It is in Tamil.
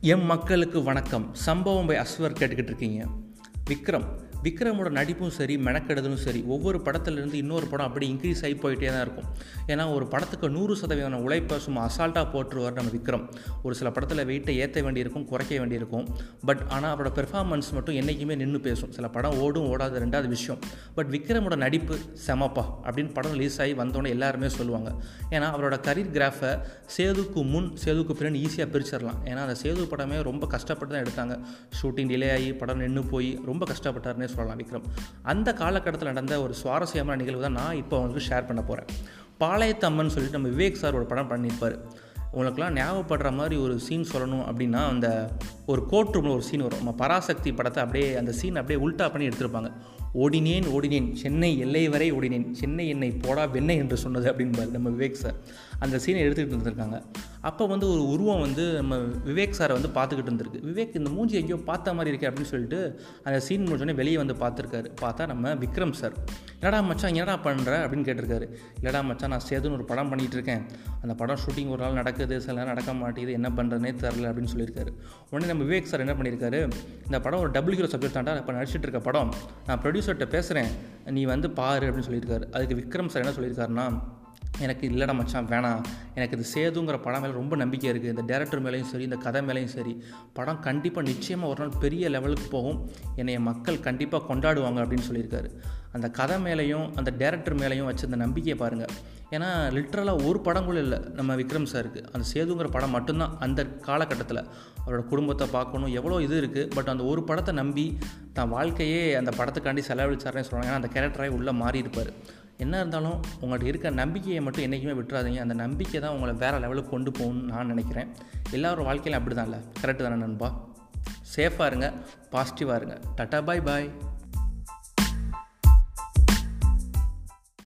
எம் மக்களுக்கு வணக்கம். சம்பவம் பை அஸ்வர் கேட்டுக்கிட்டு இருக்கீங்க. விக்ரம். விக்ரமோட நடிப்பும் சரி மெனக்கெடுதலும் சரி ஒவ்வொரு படத்துலேருந்து இன்னொரு படம் அப்படியே இன்க்ரீஸ் ஆகி போயிட்டே தான் இருக்கும். ஏன்னா ஒரு படத்துக்கு நூறு சதவீதமான உழைப்பை சும்மா அசால்ட்டாக போட்டுருவார் நம்ம விக்ரம். ஒரு சில படத்தில் வெயிட்டை ஏற்ற வேண்டியிருக்கும் குறைக்க வேண்டியிருக்கும். பட் ஆனால் அவரோட பெர்ஃபார்மன்ஸ் மட்டும் என்றைக்குமே நின்று பேசும். சில படம் ஓடும் ஓடாத ரெண்டாவது விஷயம். பட் விக்ரமோட நடிப்பு செமப்பா அப்படின்னு படம் ரிலீஸ் ஆகி வந்தோடனே எல்லாருமே சொல்லுவாங்க. ஏன்னா அவரோட கரியர் கிராஃபை சேதுக்கு முன் சேதுக்கு பின்னாடி ஈஸியாக பிரிச்சிடலாம். ஏன்னா அந்த சேது படமே ரொம்ப கஷ்டப்பட்டு தான் எடுத்தாங்க. ஷூட்டிங் டிலே ஆகி படம் நின்று போய் ரொம்ப கஷ்டப்பட்டாருன்னே சொல்லலாம் விக்ரம். அந்த காலகட்டத்தில் நடந்த ஒரு சுவாரஸ்யமான நிகழ்வு தான் நான் இப்போ அவங்களுக்கு ஷேர் பண்ண போகிறேன் பாளையத்தம்மன் சொல்லிட்டு நம்ம விவேக் சார் ஒரு படம் பண்ணியிருப்பார். உங்களுக்குலாம் ஞாபகப்படுற மாதிரி ஒரு சீன் சொல்லணும் அப்படின்னா அந்த ஒரு கோர்ட் ரூமில் ஒரு சீன் வரும். நம்ம பராசக்தி படத்தை அப்படியே அந்த சீன் அப்படியே உல்ட்டா பண்ணி எடுத்திருப்பாங்க. ஓடினேன் ஓடினேன். சென்னை எல்லை வரை ஓடினேன். சென்னை என்னை போடா வெண்ணை என்று சொன்னது அப்படின்பாரு நம்ம விவேக் சார் அந்த சீனை எடுத்துக்கிட்டு இருந்திருக்காங்க. அப்போ வந்து ஒரு உருவம் வந்து நம்ம விவேக் சாரை வந்து பார்த்துக்கிட்டு இருந்திருக்கு. விவேக் இந்த மூஞ்சி எங்கேயோ பார்த்த மாதிரி இருக்கே அப்படின்னு சொல்லிட்டு அந்த சீன் முடிச்சோடனே வெளியே வந்து பார்த்துருக்காரு. பார்த்தா நம்ம விக்ரம் சார் என்னடா மச்சான் என்னடா பண்ணுற அப்படின்னு கேட்டிருக்காரு. இல்லடா மச்சான் நான் சேதுன்னு ஒரு படம் பண்ணிகிட்டு இருக்கேன். அந்த படம் ஷூட்டிங் ஒரு நாள் நடக்குது. சில நேரம் நடக்க மாட்டேங்குது. என்ன பண்ணுறதுனே தெரில அப்படின்னு சொல்லியிருக்காரு. உடனே நம்ம விவேக் சார் என்ன பண்ணியிருக்காரு? இந்த படம் ஒரு டபுள் ஹீரோ சப்ஜெக்ட் தாண்டா இப்போ நடிச்சிட்டு இருக்க படம். நான் ப்ரொடியூசர்கிட்ட பேசுகிறேன் நீ வந்து பாரு அப்படின்னு சொல்லியிருக்காரு. அதுக்கு விக்ரம் சார் என்ன சொல்லியிருக்காருன்னா எனக்கு இல்லைடா மச்சான் வேணாம். எனக்கு இது சேதுங்கிற படம் மேலே ரொம்ப நம்பிக்கை இருக்குது இந்த டேரக்டர் மேலேயும் சரி இந்த கதை மேலேயும் சரி படம் கண்டிப்பாக நிச்சயமாக ஒரு நாள் பெரிய லெவலுக்கு போகும். என்னைய மக்கள் கண்டிப்பாக கொண்டாடுவாங்க அப்படின்னு சொல்லியிருக்காரு. அந்த கதை மேலேயும் அந்த டேரக்டர் மேலேயும் வச்ச அந்த நம்பிக்கையை பாருங்கள் ஏன்னா லிட்ரலாக ஒரு படம் கூட இல்லை நம்ம விக்ரம் சாருக்கு. அந்த சேதுங்கிற படம் மட்டும்தான் அந்த காலகட்டத்தில். அவரோட குடும்பத்தை பார்க்கணும் எவ்வளோ இது இருக்குது பட் அந்த ஒரு படத்தை நம்பி தான் வாழ்க்கையே அந்த படத்துக்காண்டி செலவழிச்சாருன்னு சொல்கிறாங்க ஏன்னா அந்த கேரக்டராக உள்ளே மாறி இருப்பார் என்ன இருந்தாலும் உங்கள்கிட்ட இருக்கிற நம்பிக்கையை மட்டும் என்றைக்குமே விட்டுறாதீங்க. அந்த நம்பிக்கை தான் உங்களை வேறு லெவலுக்கு கொண்டு போகணும்னு நான் நினைக்கிறேன். எல்லாரும் வாழ்க்கையிலும் அப்படி தான் இல்லை கரெக்டு தானே நண்பா? சேஃபாக இருங்க. பாசிட்டிவாக இருங்க. டட்டா பாய் பாய்